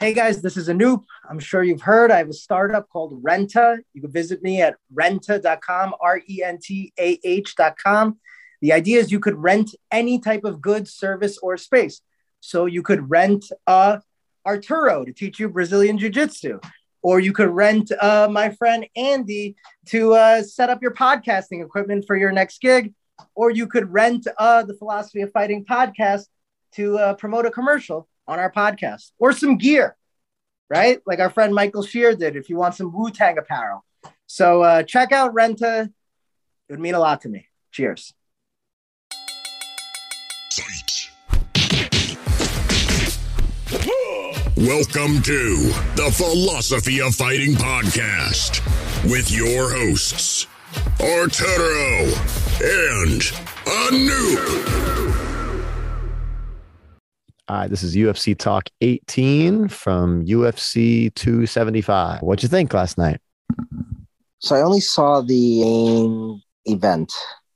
Hey guys, this is Anup. I'm sure you've heard I have a startup called Rentah. You can visit me at rentah.com, R E N T A H.com. The idea is you could rent any type of good, service, or space. So you could rent uh, Arturo to teach you Brazilian Jiu Jitsu, or you could rent uh, my friend Andy to uh, set up your podcasting equipment for your next gig, or you could rent uh, the Philosophy of Fighting podcast to uh, promote a commercial on our podcast, or some gear, right? Like our friend Michael Shear did if you want some Wu Tang apparel. So uh, check out Rentah. It would mean a lot to me. Cheers. Welcome to the Philosophy of Fighting podcast with your hosts, Arturo and Anup. All right, this is UFC Talk 18 from UFC 275. What'd you think last night? So I only saw the main event.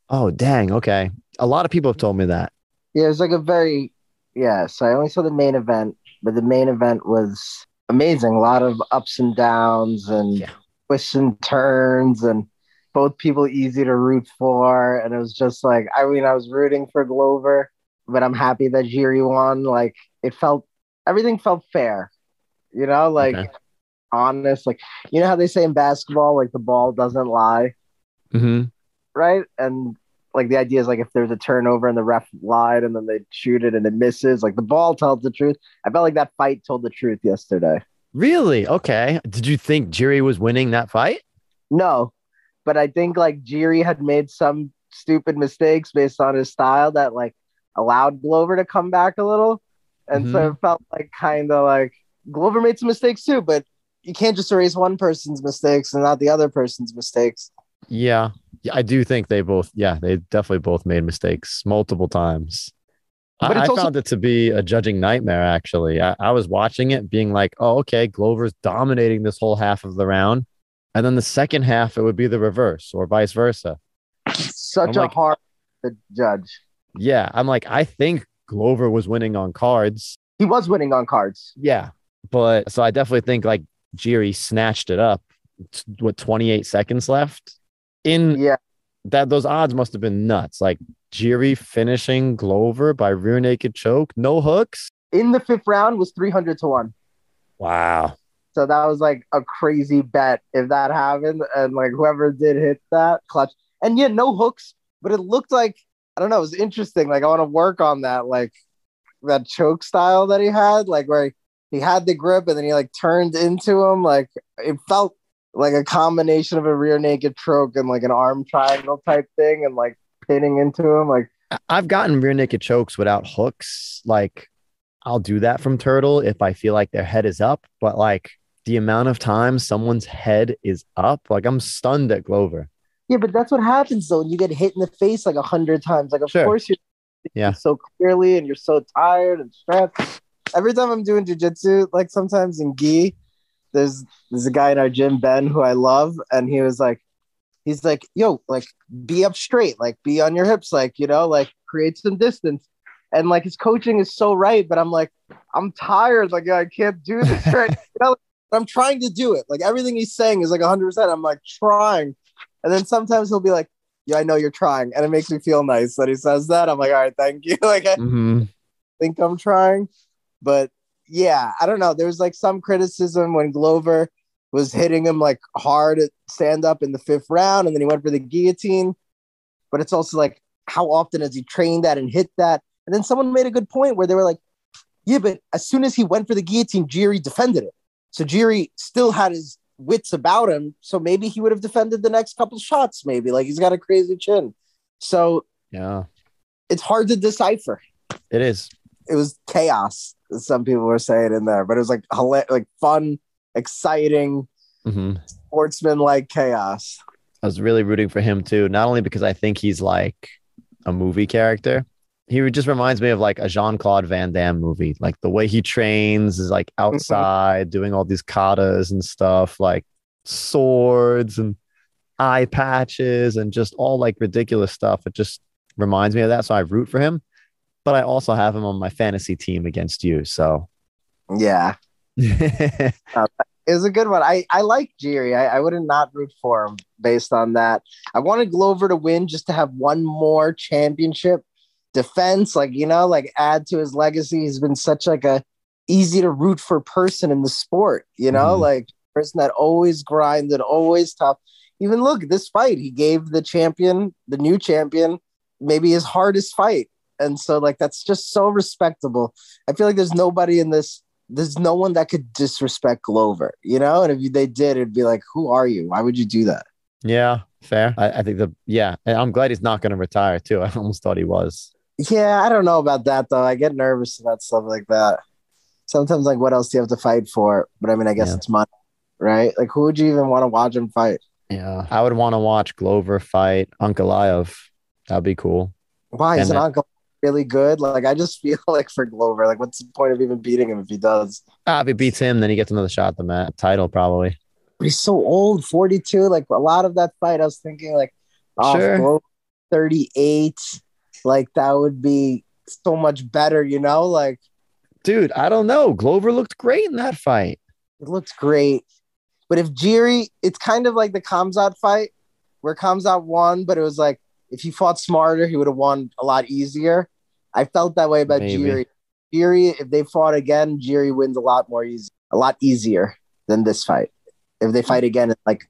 Oh, dang. Okay. A lot of people have told me that. Yeah, it was like a very yeah. So I only saw the main event, but the main event was amazing. A lot of ups and downs and Yeah. twists and turns, and both people easy to root for. And it was just like I mean, I was rooting for Glover, but I'm happy that Jiri won. Like it felt everything felt fair, you know, like Okay. honest. Like you know how they say in basketball, like the ball doesn't lie. Mm-hmm. right? And like the idea is like if there's a turnover and the ref lied and then they shoot it and it misses, like the ball tells the truth. I felt like that fight told the truth yesterday. Really? Okay. Did you think Jiri was winning that fight? No, but I think like Jiri had made some stupid mistakes based on his style that like allowed Glover to come back a little. And so mm-hmm. it felt like kind of like Glover made some mistakes too, but you can't just erase one person's mistakes and not the other person's mistakes. Yeah. Yeah, I do think they both, yeah, they definitely both made mistakes multiple times. But it's I also- found it to be a judging nightmare, actually. I, I was watching it being like, oh, okay, Glover's dominating this whole half of the round. And then the second half, it would be the reverse or vice versa. Such I'm a like- hard to judge. Yeah. I'm like, I think Glover was winning on cards. He was winning on cards. Yeah. But so I definitely think like Jiri snatched it up. T- What, 28 seconds left? In Yeah. that, those odds must have been nuts. Like Jiri finishing Glover by rear naked choke, no hooks. in the fifth round was 300 to 1 Wow. so that was like a crazy bet if that happened and like whoever did hit that clutch and yeah no hooks but it looked like i don't know it was interesting like i want to work on that like that choke style that he had like where he, had the grip and then he like turned into him like it felt like a combination of a rear naked choke and like an arm triangle type thing and like pinning into him like I've gotten rear naked chokes without hooks. Like I'll do that from Turtle if I feel like their head is up, but like the amount of times someone's head is up, like I'm stunned at Glover. Yeah, but that's what happens though when you get hit in the face like a hundred times. Like, of Sure. course you're Yeah. so clearly and you're so tired and stressed. Every time I'm doing jujitsu, like sometimes in gi, there's there's a guy in our gym, Ben, who I love, and he was like, he's like, yo, like be up straight, like be on your hips, like you know, like create some distance. And like his coaching is so right, but I'm like, I'm tired, like I can't do this right. you know, I'm trying to do it. Like everything he's saying is like 100. percent I'm like trying, and then sometimes he'll be like, "Yeah, I know you're trying," and it makes me feel nice that he says that. I'm like, "All right, thank you." like I Mhm. think I'm trying, but yeah, I don't know. There was like some criticism when Glover was hitting him like hard at stand up in the fifth round, and then he went for the guillotine. But it's also like, how often has he trained that and hit that? And then someone made a good point where they were like, yeah, but as soon as he went for the guillotine, Jiri defended it. So Jiri still had his wits about him. So maybe he would have defended the next couple shots, maybe. Like he's got a crazy chin. So Yeah, it's hard to decipher. it is. It was chaos, some people were saying in there, but it was like like fun, exciting, hmm sportsman like chaos. I was really rooting for him too, not only because I think he's like a movie character. He just reminds me of like a Jean Claude Van Damme movie. Like the way he trains is like mm-hmm. outside doing all these katas and stuff, like swords and eye patches and just all like ridiculous stuff. It just reminds me of that. So I root for him. But I also have him on my fantasy team against you. So Yeah. yeah, uh, It was a good one. I, I like Jiri. I, I wouldn't not root for him based on that. I wanted Glover to win just to have one more championship defense, like you know, like add to his legacy. He's been such like a easy to root for person in the sport, you know, Mhm. like person that always grinded, always tough. Even look, this fight, he gave the champion, the new champion, maybe his hardest fight. And so like that's just so respectable. I feel like there's nobody in this there's no one that could disrespect Glover, you know? And if they did, it'd be like, who are you? Why would you do that? Yeah, fair. I, I think the yeah, and I'm glad he's not going to retire too. I almost thought he was. Yeah, I don't know about that though. I get nervous about stuff like that. Sometimes, like, what else do you have to fight for? But I mean, I guess Yeah. it's money, right? Like, who would you even want to watch him fight? Yeah, I would want to watch Glover fight Ankalaev. That'd be cool. Why is And an uncle really good? Like, I just feel like for Glover, like, what's the point of even beating him if he does? Ah, if he beats him, then he gets another shot at the mat title probably. But he's so old, 42. Like, a lot of that fight, I was thinking, like, oh, Sure. Glover, 38. Like, that would be so much better, you know? Like, Dude, I don't know. Glover looked great in that fight. It looks great. But if Jiri, it's kind of like the Khamzat fight where Khamzat won, but it was like if he fought smarter, he would have won a lot easier. I felt that way about Maybe. Jiri. Jiri, if they fought again, Jiri wins a lot more easy, a lot easier than this fight. If they fight again in like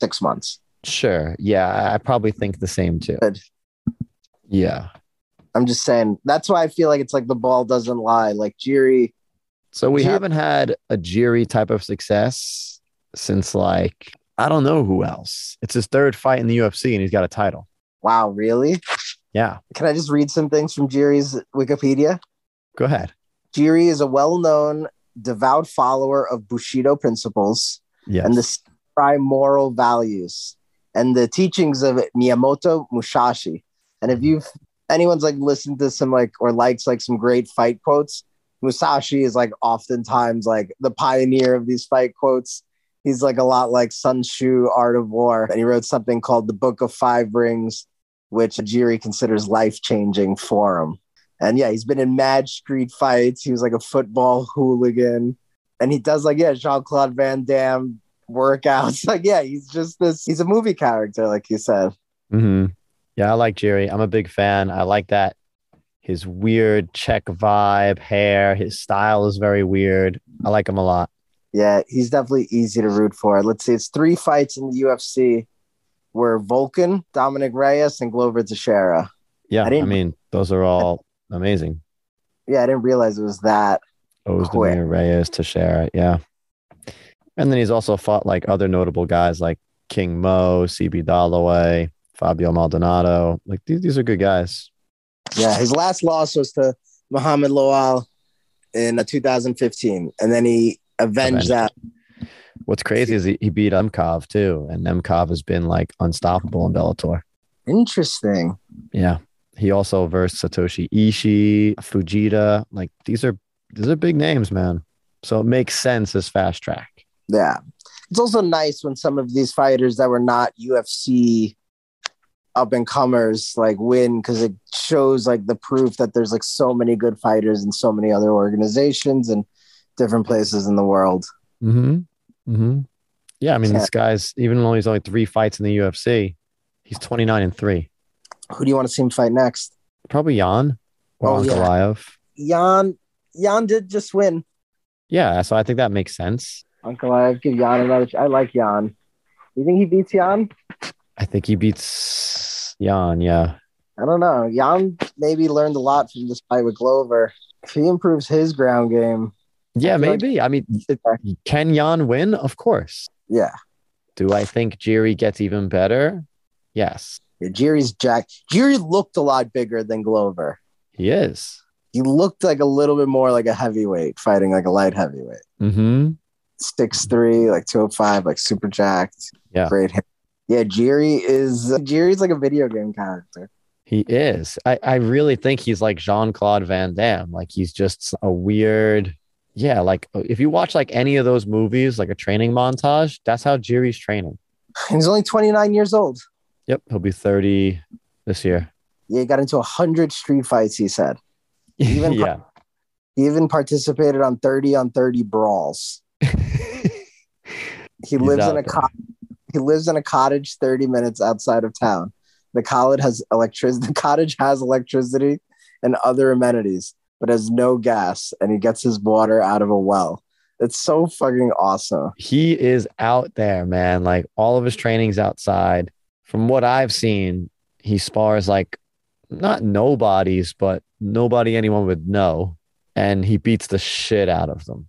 six months. Sure. Yeah, I- probably think the same too. Good. Yeah. I'm just saying that's why I feel like it's like the ball doesn't lie. Like Jiri, So we Jiri- haven't had a Jiri type of success since like I don't know who else. It's his third fight in the UFC and he's got a title. wow, really? Yeah. Can I just read some things from Jiri's Wikipedia? Go ahead. Jiri is a well-known devout follower of Bushido principles Yes. and the samurai moral values and the teachings of Miyamoto Musashi. And if you've anyone's like listened to some like or likes like some great fight quotes, Musashi is like oftentimes like the pioneer of these fight quotes. He's like a lot like Sun Tzu, Art of War, and he wrote something called the Book of Five Rings, which Jiri considers life changing for him. And yeah, he's been in mad street fights. He was like a football hooligan and he does like yeah Jean Claude Van Damme workouts. Like yeah, he's just this. He's a movie character, like you said. hmm Yeah, I like Jerry. I'm a big fan. I like that his weird Czech vibe, hair, his style is very weird. I like him a lot. Yeah, he's definitely easy to root for. Let's see, it's three fights in the UFC were Volkan, Dominick Reyes, and Glover Teixeira. Yeah, I I, mean, those are all amazing. Yeah, I didn't realize it was that. Ozdemir Reyes, Teixeira, yeah. And then he's also fought like other notable guys like King Mo, CB Dollaway, Fabio Maldonado. Like these, these are good guys. Yeah, his last loss was to Muhammad Lawal in uh, 2015, and then he avenged Avenged. that. What's crazy is he, he beat Nemkov too, and Nemkov has been like unstoppable in Bellator. Interesting. Yeah. He also versed Satoshi Ishii, Fujita. Like these are these are big names, man. So it makes sense as fast track. Yeah. It's also nice when some of these fighters that were not UFC up and comers like win because it shows like the proof that there's like so many good fighters in so many other organizations and different places in the world. Mm-hmm. Mm-hmm. Yeah, I mean, Yeah. this guy's even though he's only three fights in the UFC, he's 29 and three. Who do you want to see him fight next? Probably Jan or Oh, yeah. Ankalaev. Jan Jan did just win. Yeah. so I think that makes sense. Ankalaev give Jan another I like Jan. You think he beats Jan? I think he beats Jan. Yeah. I don't know. Jan maybe learned a lot from this fight with Glover. If he improves his ground game, Yeah, I feel like- maybe. I mean, it- can Jan win? Of course. yeah. Do I think Jiri gets even better? Yes, Yeah, Jiri's Jack. Jiri looked a lot bigger than Glover. he is. He looked like a little bit more like a heavyweight, fighting like a light heavyweight. Mm-hmm. Six three, like two hundred five, like super jacked. Yeah. great. Hit. Yeah, Jerry is Jerry's like a video game character. He is. I, I really think he's like Jean Claude Van Damme. Like he's just a weird. Yeah, like if you watch like any of those movies, like a training montage, that's how Jiri's training. And he's only twenty nine years old. Yep, he'll be 30 this year. Yeah, he got into hundred street fights. He said. Even- yeah. He even participated on 30 on 30 brawls. He He's lives in a there. He lives in a cottage 30 minutes outside of town. The college has electricity. The cottage has electricity and other amenities, but has no gas, and he gets his water out of a well. It's so fucking awesome. he is out there, man. Like all of his trainings outside. From what I've seen, he spars like not nobodies, but nobody anyone would know. And he beats the shit out of them.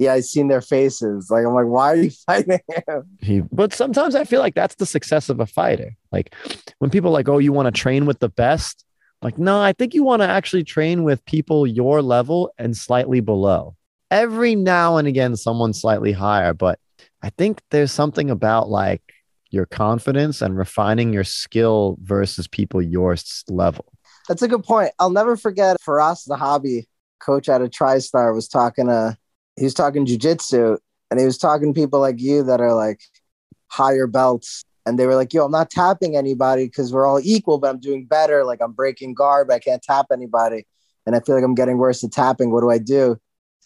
Yeah, I've seen their faces. Like I'm like, why are you fighting him? He, but sometimes I feel like that's the success of a fighter. Like when people are like, oh, you want to train with the best? Like, no, I think you want to actually train with people your level and slightly below. Every now and again, someone slightly higher, but I think there's something about like your confidence and refining your skill versus people your level. That's a good point. I'll never forget Firas Zahabi coach at a TriStar was talking to he was talking jujitsu and he was talking to people like you that are like higher belts and they were like, yo, I'm not tapping anybody because we're all equal, but I'm doing better. Like I'm breaking guard, but I can't tap anybody. And I feel like I'm getting worse at tapping. What do I do?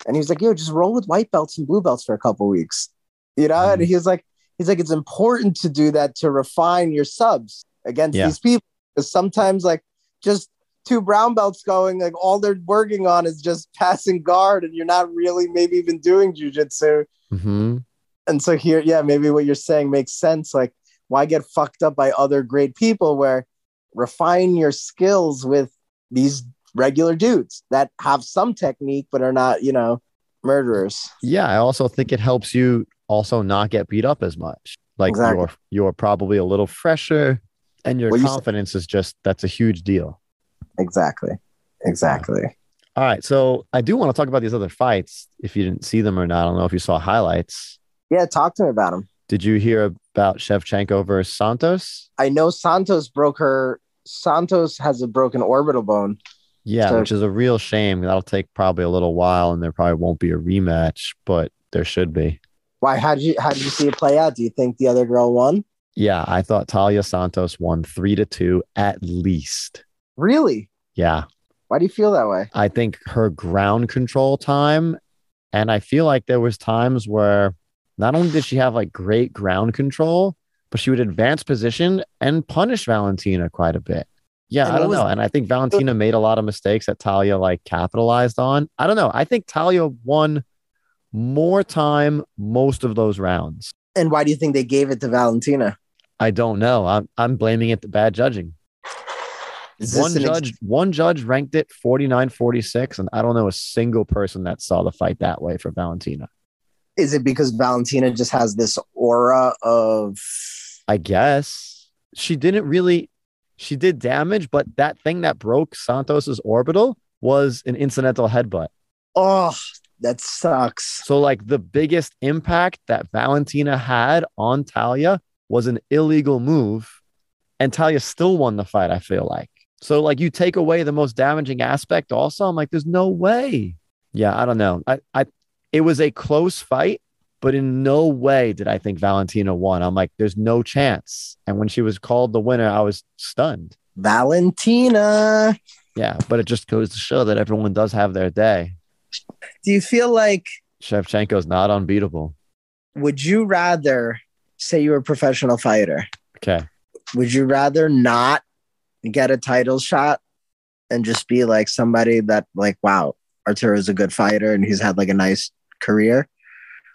And he was like, yo, just roll with white belts and blue belts for a couple weeks. You know? And Mhm. he was like, he's like, it's important to do that to refine your subs against Yeah. these people. Because sometimes like just two brown belts going, like all they're working on is just passing guard, and you're not really maybe even doing jujitsu. hmm And so here, yeah, maybe what you're saying makes sense. Like, why get fucked up by other great people? Where refine your skills with these regular dudes that have some technique but are not, you know, murderers. Yeah, I also think it helps you also not get beat up as much. Like Exactly. you're you're probably a little fresher and your Well, you said- confidence is just that's a huge deal. Exactly. Exactly. All right. So I do want to talk about these other fights. If you didn't see them or not, I don't know if you saw highlights. Yeah, talk to me about him. Did you hear about Shevchenko versus Santos? I know Santos broke her. Santos has a broken orbital bone. Yeah, So- which is a real shame. That'll take probably a little while and there probably won't be a rematch, but there should be. Why? How did you how did you see it play out? Do you think the other girl won? Yeah, I thought Talia Santos won three to two at least. Really? Yeah. Why do you feel that way? I think her ground control time, and I feel like there was times where not only did she have like great ground control, but she would advance position and punish Valentina quite a bit. Yeah, And I don't was- know. And I think Valentina made a lot of mistakes that Talia like capitalized on. I don't know. I think Talia won more time most of those rounds. And why do you think they gave it to Valentina? I don't know. I'm I'm blaming it to bad judging. Is one an ex- judge one judge ranked it 49-46 and i don't know a single person that saw the fight that way for valentina. Is it because Valentina just has this aura of i guess. She didn't really she did damage but that thing that broke santos's orbital was an incidental headbutt. Oh that sucks. so like the biggest impact that valentina had on talia was an illegal move and talia still won the fight i feel like so like you take away the most damaging aspect also i'm like there's no way. Yeah i don't know. I i it was a close fight but in no way did i think valentina won. I'm like there's no chance. And when she was called the winner i was stunned. Valentina. yeah but it just goes to show that everyone does have their day. Do you feel like shevchenko's not unbeatable. would you rather say you're a professional fighter? okay. Would you rather not get a title shot and just be like somebody that like, wow, Arturo is a good fighter and he's had like a nice career?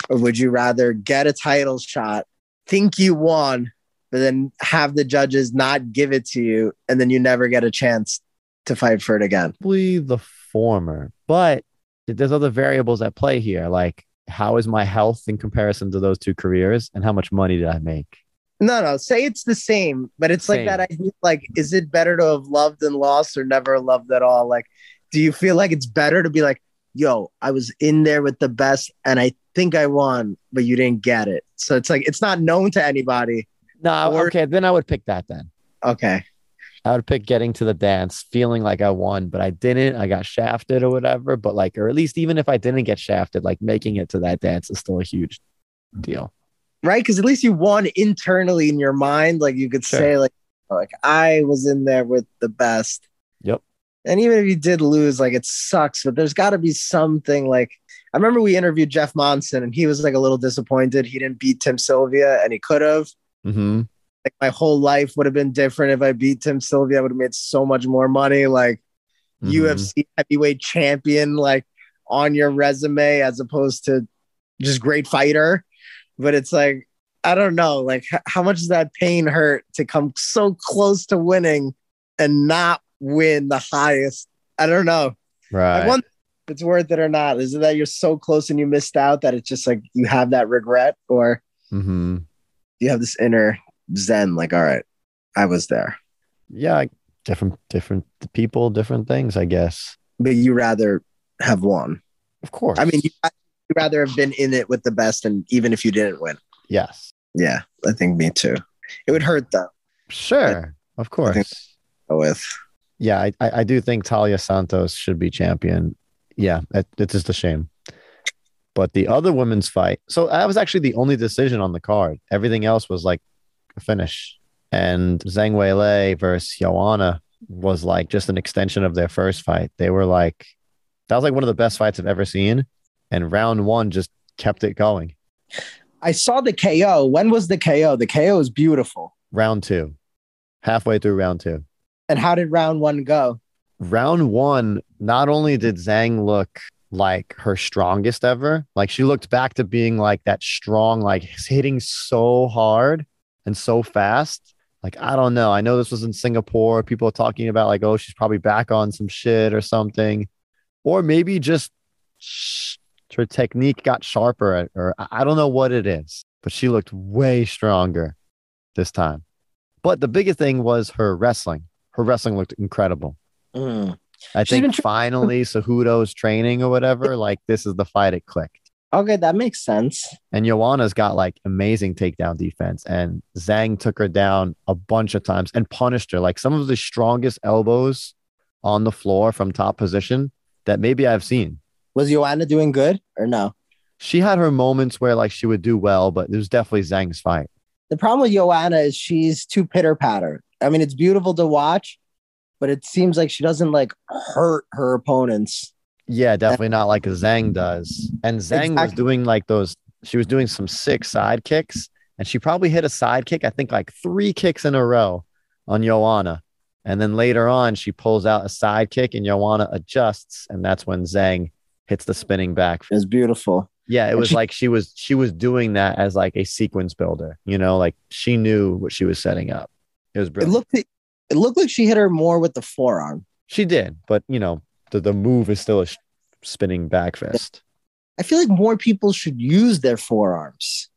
Or would you rather get a title shot, think you won, but then have the judges not give it to you and then you never get a chance to fight for it again? probably the former, but there's other variables at play here. Like, how is my health in comparison to those two careers, and how much money did I make? No, no, say it's the same, but it's like that idea like, is it better to have loved and lost or never loved at all? Like, do you feel like it's better to be like, yo, I was in there with the best and I think I won, but you didn't get it. So it's like it's not known to anybody. No, Or- okay, then I would pick that. Then Okay. I would pick getting to the dance, feeling like I won, but I didn't. I got shafted or whatever. But like, or at least even if I didn't get shafted, like making it to that dance is still a huge deal. Right? Because at least you won internally in your mind. Like you could Sure. say, like, like I was in there with the best. Yep. And even if you did lose, like it sucks, but there's got to be something like I remember we interviewed Jeff Monson and he was like a little disappointed he didn't beat Tim Sylvia and he could have. Mm-hmm. Like my whole life would have been different if I beat Tim Sylvia. I would have made so much more money. Like Mhm. UFC heavyweight champion, like on your resume as opposed to just great fighter. But it's like, I don't know, like how much does that pain hurt to come so close to winning and not win the highest? I don't know. Right. I wonder if it's worth it or not. Is it that you're so close and you missed out that it's just like you have that regret, or mm-hmm. you have this inner zen, like, all right, I was there. Yeah. Different, different people, different things, I guess. But you rather have won. Of course. I mean, you rather have been in it with the best, and even if you didn't win. yes. Yeah, I think me too. It would hurt though. Sure. Of course. With Yeah, I, I I do think Talia Santos should be champion. Yeah, it, it's just a shame. But the other women's fight, so that was actually the only decision on the card. Everything else was like a finish. And Zhang Weili versus Joanna was like just an extension of their first fight. They were like, that was like one of the best fights I've ever seen. And round one just kept it going. I saw the KO. When was the KO? The KO is beautiful. Round two, halfway through round two. And how did round one go? round one, not only did Zhang look like her strongest ever, like she looked back to being like that strong, like hitting so hard and so fast. Like, I don't know. I know this was in Singapore. People are talking about, like, oh, she's probably back on some shit or something. Or maybe just her technique got sharper, or I I don't know what it is, but she looked way stronger this time. But the biggest thing was her wrestling. Her wrestling looked incredible. Mm. I She's think tra- finally Cejudo's training or whatever, like this is the fight it clicked. Okay, that makes sense. And Joanna's got like amazing takedown defense. And Zhang took her down a bunch of times and punished her. Like some of the strongest elbows on the floor from top position that maybe I've seen. Was Joanna doing good or no? She had her moments where like she would do well, but it was definitely Zhang's fight. The problem with Joanna is she's too pitter patter. I mean, it's beautiful to watch, but it seems like she doesn't like hurt her opponents. Yeah, definitely not like Zhang does. And Zhang was doing like those, she was doing some sick side kicks. And she probably hit a side kick, I think like three kicks in a row on Joanna. And then later on, she pulls out a side kick and Joanna adjusts. And that's when Zhang hits the spinning back. It was beautiful. Yeah, it was she- like she was she was doing that as like a sequence builder, you know, like she knew what she was setting up. It was It brilliant. looked it looked like she hit her more with the forearm. she did, but you know, the, the move is still a sh- spinning back fist. I feel like more people should use their forearms.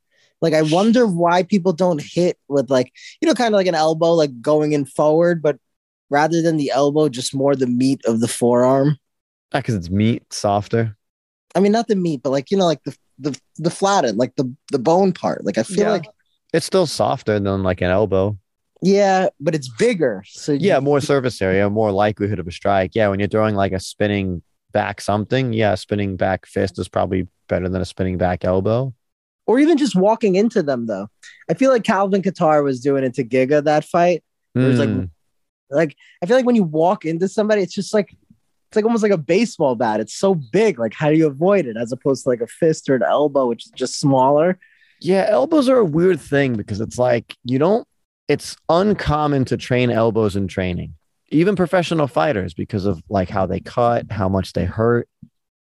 Like I wonder why people don't hit with like you know kind of like an elbow like going in forward, but rather than the elbow, just more the meat of the forearm. Because it's meat, softer. I mean, not the meat, but like you know, like the the the flattened, like the the bone part. Like I feel Yeah. like It's still softer than like an elbow. yeah, but it's bigger. So Yeah, you- more surface area, more likelihood of a strike. Yeah, when you're throwing like a spinning back something, yeah, a spinning back fist is probably better than a spinning back elbow. or even just walking into them though. I feel like Calvin Kattar was doing it to Giga that fight. There's like Mm, like I feel like when you walk into somebody, it's just like it's like almost like a baseball bat. It's so big. Like how do you avoid it as opposed to like a fist or an elbow, which is just smaller? yeah, elbows are a weird thing because it's like you don't. It's uncommon to train elbows in training, even professional fighters, because of like how they cut, how much they hurt.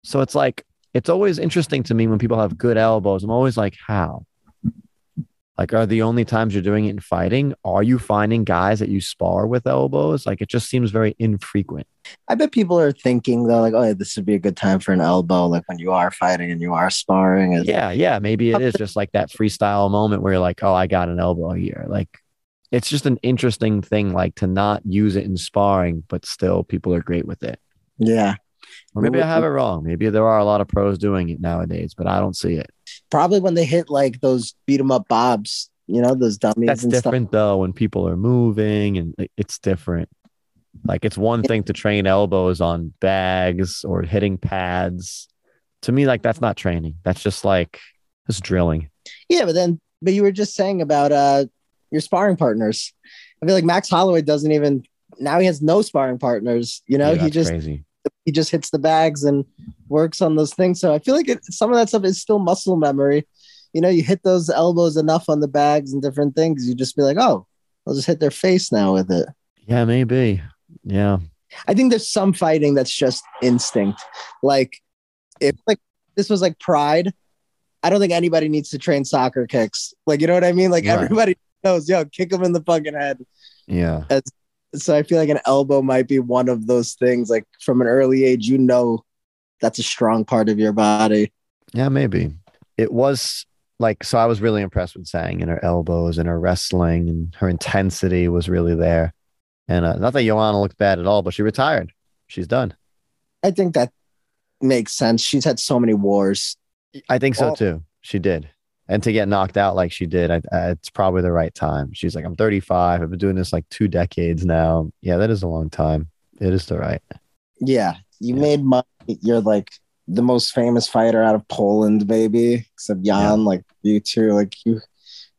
So it's like it's always interesting to me when people have good elbows. I'm always like, how? Like, are the only times you're doing it in fighting? Are you finding guys that you spar with elbows? Like, it just seems very infrequent. I bet people are thinking though, like, oh, this would be a good time for an elbow, like when you are fighting and you are sparring. Yeah, yeah. Maybe it is just like that freestyle moment where you're like, oh, I got an elbow here. Like, it's just an interesting thing, like to not use it in sparring, but still people are great with it. yeah. Or maybe I have it wrong. Maybe there are a lot of pros doing it nowadays, but I don't see it. Probably when they hit like those beat 'em up bobs, you know, those dummies That's and stuff. different though when people are moving and it- it's different. Like it's one thing to train elbows on bags or hitting pads. To me, like that's not training. That's just like just drilling. Yeah, but then but you were just saying about uh your sparring partners. I feel like Max Holloway doesn't even now he has no sparring partners. You know, Yeah, he just crazy. He just hits the bags and works on those things. So I feel like it, some of that stuff is still muscle memory. You know, you hit those elbows enough on the bags and different things, you just be like, oh, I'll just hit their face now with it. Yeah, maybe. Yeah. I think there's some fighting that's just instinct. Like if like this was like pride, I don't think anybody needs to train soccer kicks. Like you know what I mean? Like Right. everybody knows, yo, kick them in the fucking head. Yeah. So I feel like an elbow might be one of those things. Like from an early age, you know that's a strong part of your body. Yeah, maybe. It was like so I was really impressed with Zhang and her elbows and her wrestling and her intensity was really there. And uh, not that Joanna looked bad at all, but she retired. She's done. I think that makes sense. She's had so many wars. I think so too. She did. And to get knocked out like she did, I, I, it's probably the right time. She's like, I'm 35. I've been doing this like two decades now. Yeah, that is a long time. It is the right. Yeah, you Yeah. made money. You're like the most famous fighter out of Poland, maybe, except Jan. Like you two, like you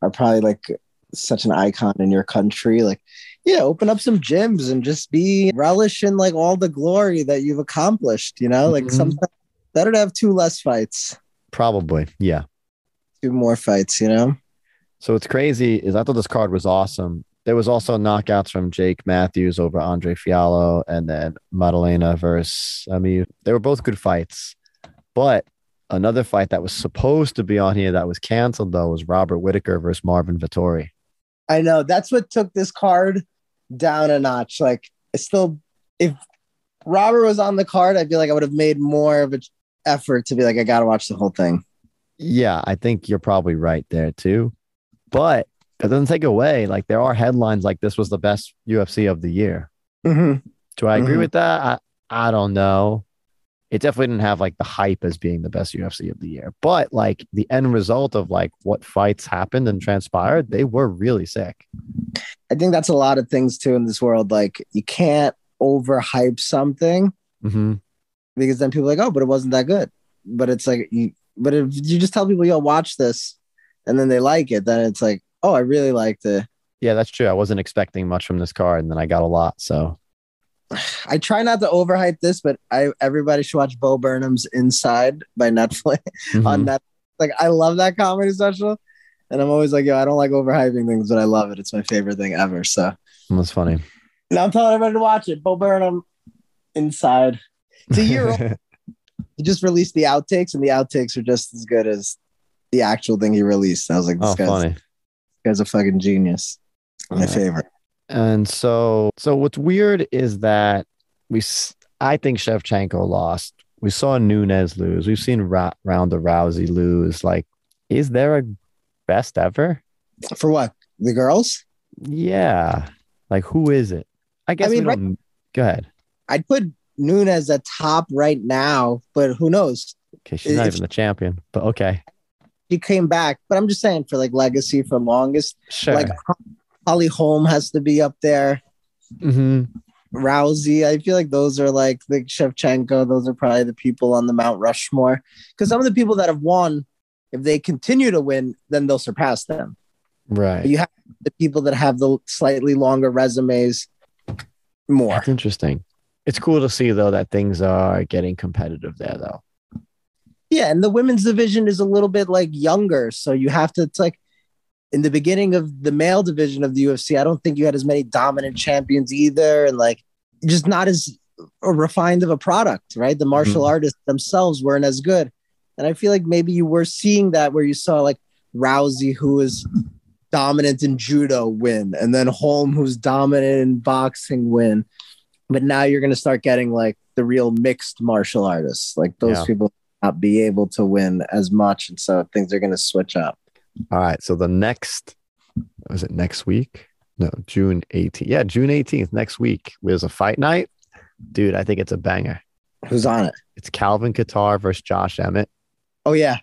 are probably like such an icon in your country. Like, yeah, open up some gyms and just be relish in like all the glory that you've accomplished. You know, like Mhm. sometimes better to have two less fights, Probably. Yeah. Two more fights. You know. So what's crazy is I thought this card was awesome. There was also knockouts from Jake Matthews over Andre Fialho and then Maddalena versus I mean, they were both good fights. But another fight that was supposed to be on here that was canceled though was Robert Whitaker versus Marvin Vettori. I know that's what took this card down a notch. Like, it's still, if Robert was on the card, I feel like I would have made more of an effort to be like, I got to watch the whole thing. Yeah, I think you're probably right there too. But that doesn't take away like there are headlines like this was the best UFC of the year. Mm-hmm. Do I agree Mhm. with that? I, I don't know. It definitely didn't have like the hype as being the best UFC of the year, but like the end result of like what fights happened and transpired, they were really sick. I think that's a lot of things too in this world. Like, you can't overhype something hmm because then people are like, oh, but it wasn't that good. But it's like, you, but if you just tell people, yo, watch this, and then they like it, then it's like, oh, I really liked it. Yeah, that's true. I wasn't expecting much from this card, and then I got a lot. So I try not to overhype this, but I everybody should watch Bo Burnham's Inside by Netflix on mhm. that. Like I love that comedy special, and I'm always like, yo, I don't like overhyping things, but I love it. It's my favorite thing ever. So that's funny. now I'm telling everybody to watch it. Bo Burnham Inside. It's a year old. He just released the outtakes, and the outtakes are just as good as the actual thing he released. I was like, this oh, guy's, funny. this guy's a fucking genius. My Yeah. favorite. And so, so what's weird is that we, I think Shevchenko lost. We saw Nunes lose. We've seen Ra- Ronda Rousey lose. Like, is there a best ever? For what? The girls? Yeah. Like, who is it? I guess I mean, don't. Go ahead. I'd put Nunes at top right now, but who knows? Okay, she's not If- even the champion, but okay, She came back, but I'm just saying for like legacy for longest, sure. like Holly Holm has to be up there. hmm Rousey, I feel like those are like the Shevchenko. Those are probably the people on the Mount Rushmore. Because some of the people that have won, if they continue to win, then they'll surpass them. Right. You have the people that have the slightly longer resumes more. That's interesting. It's cool to see though that things are getting competitive there though. Yeah, and the women's division is a little bit like younger, so you have to. It's like in the beginning of the male division of the UFC. I don't think you had as many dominant champions either, and like just not as refined of a product, right? The martial Mhm. artists themselves weren't as good, and I feel like maybe you were seeing that where you saw like Rousey, who was dominant in judo, win, and then Holm, who's dominant in boxing, win. But now you're going to start getting like the real mixed martial artists, like those Yeah. people not be able to win as much, and so things are going to switch up. All right. So the next was it next week? No, June 18th. Yeah, June 18th, next week. There's a fight night. Dude, I think it's a banger. Who's on it? It's Calvin Kattar versus Josh Emmett, Oh yeah,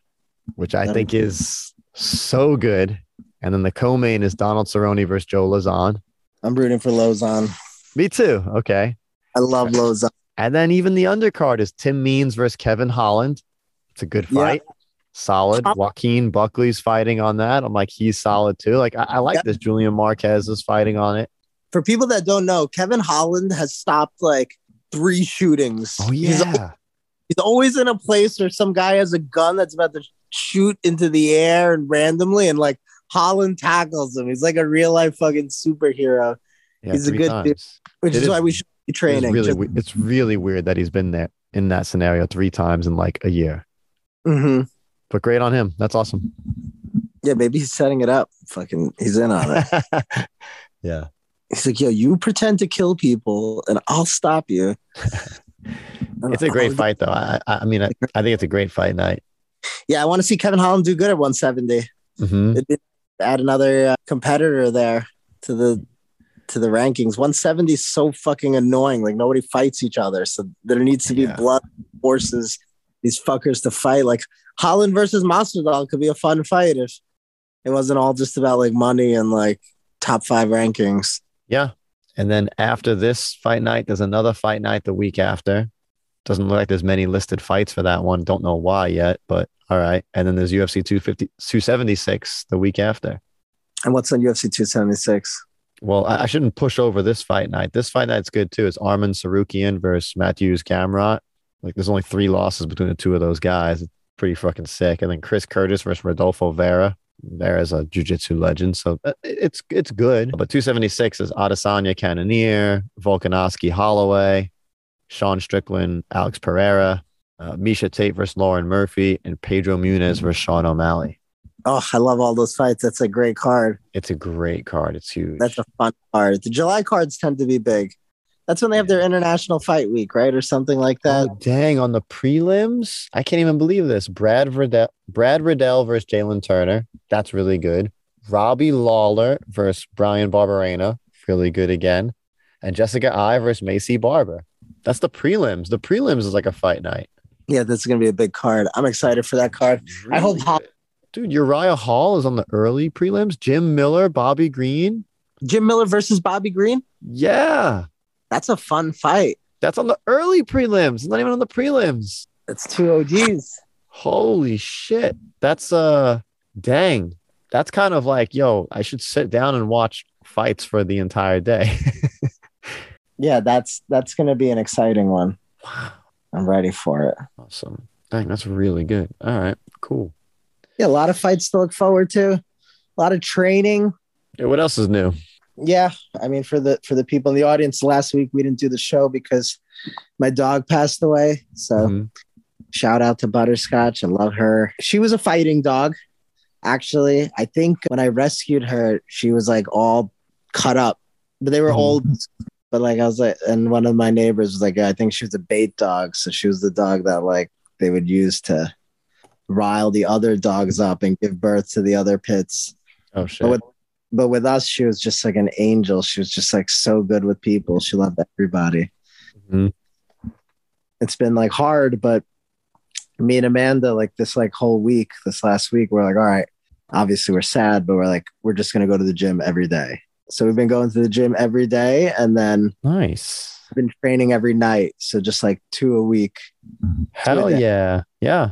which I think is so good. And then the co-main is Donald Cerrone versus Joe Lauzon. I'm rooting for Lauzon. Me too. Okay. I love Lauzon. And then even the undercard is Tim Means versus Kevin Holland. It's a good Yeah. fight. Solid. Joaquin Buckley's fighting on that. I'm like, he's solid too. Like, I, I like Yeah. this. Julian Marquez is fighting on it. For people that don't know, Kevin Holland has stopped like three shootings. Oh He's, yeah. he's always in a place where some guy has a gun that's about to shoot into the air and randomly, and like Holland tackles him. He's like a real life fucking superhero, yeah he's a good dude. which It is, is- why we should be It's training. really, Just- it's really weird that he's been there in that scenario three times in like a year. Mhm. But great on him. That's awesome. Yeah, maybe he's setting it up. Fucking, he's in on it. yeah. He's like, yo, you pretend to kill people, and I'll stop you. It's a great fight, though. I, I mean, I, I think it's a great fight night. Yeah, I want to see Kevin Holland do good at 170. Mhm. Add another uh, competitor there to the to the rankings. 170 is so fucking annoying. Like nobody fights each other, so there needs to be Yeah. blood forces these fuckers to fight. Like Holland versus Masvidal could be a fun fight if it wasn't all just about like money and like top five rankings. Yeah. And then after this fight night, there's another fight night the week after. Doesn't look like there's many listed fights for that one. Don't know why yet, but all right. And then there's UFC 250, 276 the week after. And what's on UFC 276? Well, I, I shouldn't push over this fight night. This fight night's good too. It's Arman Tsarukyan versus Mateusz Gamrot. Like there's only three losses between the two of those guys. It's pretty fucking sick. And then Chris Curtis versus Rodolfo Vieira. Vieira's a jiu-jitsu legend, so uh, it's it's good. But 276 is Adesanya Cannonier, Volkanovski Holloway, Sean Strickland, Alex Pereira, uh, Miesha Tate versus Lauren Murphy, and Pedro Munhoz versus Sean O'Malley. Oh, I love all those fights. That's a great card. It's a great card. It's huge. That's a fun card. The July cards tend to be big. That's when they have their international fight week, right? Or something like that. Oh, dang, on the prelims, I can't even believe this. Brad Riddell, Brad Riddell versus Jalin Turner. That's really good. Robbie Lawler versus Bryan Barberena. Really good again. And Jessica Eye versus Maycee Barber. That's the prelims. The prelims is like a fight night. Yeah, this is gonna be a big card. I'm excited for that card. I hope. Dude, Uriah Hall is on the early prelims. Jim Miller, Bobby Green. Jim Miller versus Bobby Green. Yeah. That's a fun fight. That's on the early prelims. It's not even on the prelims. It's two OGs. Holy shit. That's uh dang. That's kind of like, yo, I should sit down and watch fights for the entire day. Yeah, that's that's gonna be an exciting one. wow. I'm ready for it. Awesome. Dang, that's really good. All right, cool. Yeah, a lot of fights to look forward to. A lot of training. Yeah, what else is new? Yeah, I mean for the for the people in the audience, last week we didn't do the show because my dog passed away. So Mhm. shout out to Butterscotch. I love her. She was a fighting dog. Actually, I think when I rescued her, she was like all cut up, but they were Mhm. old. But like I was like, and one of my neighbors was like, I think she was a bait dog. So she was the dog that like they would use to rile the other dogs up and give birth to the other pits. Oh shit. But with, but with us, she was just like an angel. She was just like so good with people. She loved everybody. Mhm. It's been like hard, but me and Amanda, like this like whole week, this last week, we're like, all right, obviously we're sad, but we're like, we're just gonna go to the gym every day. So we've been going to the gym every day and then Nice. been training every night. So just like two a week. Hell yeah. Yeah.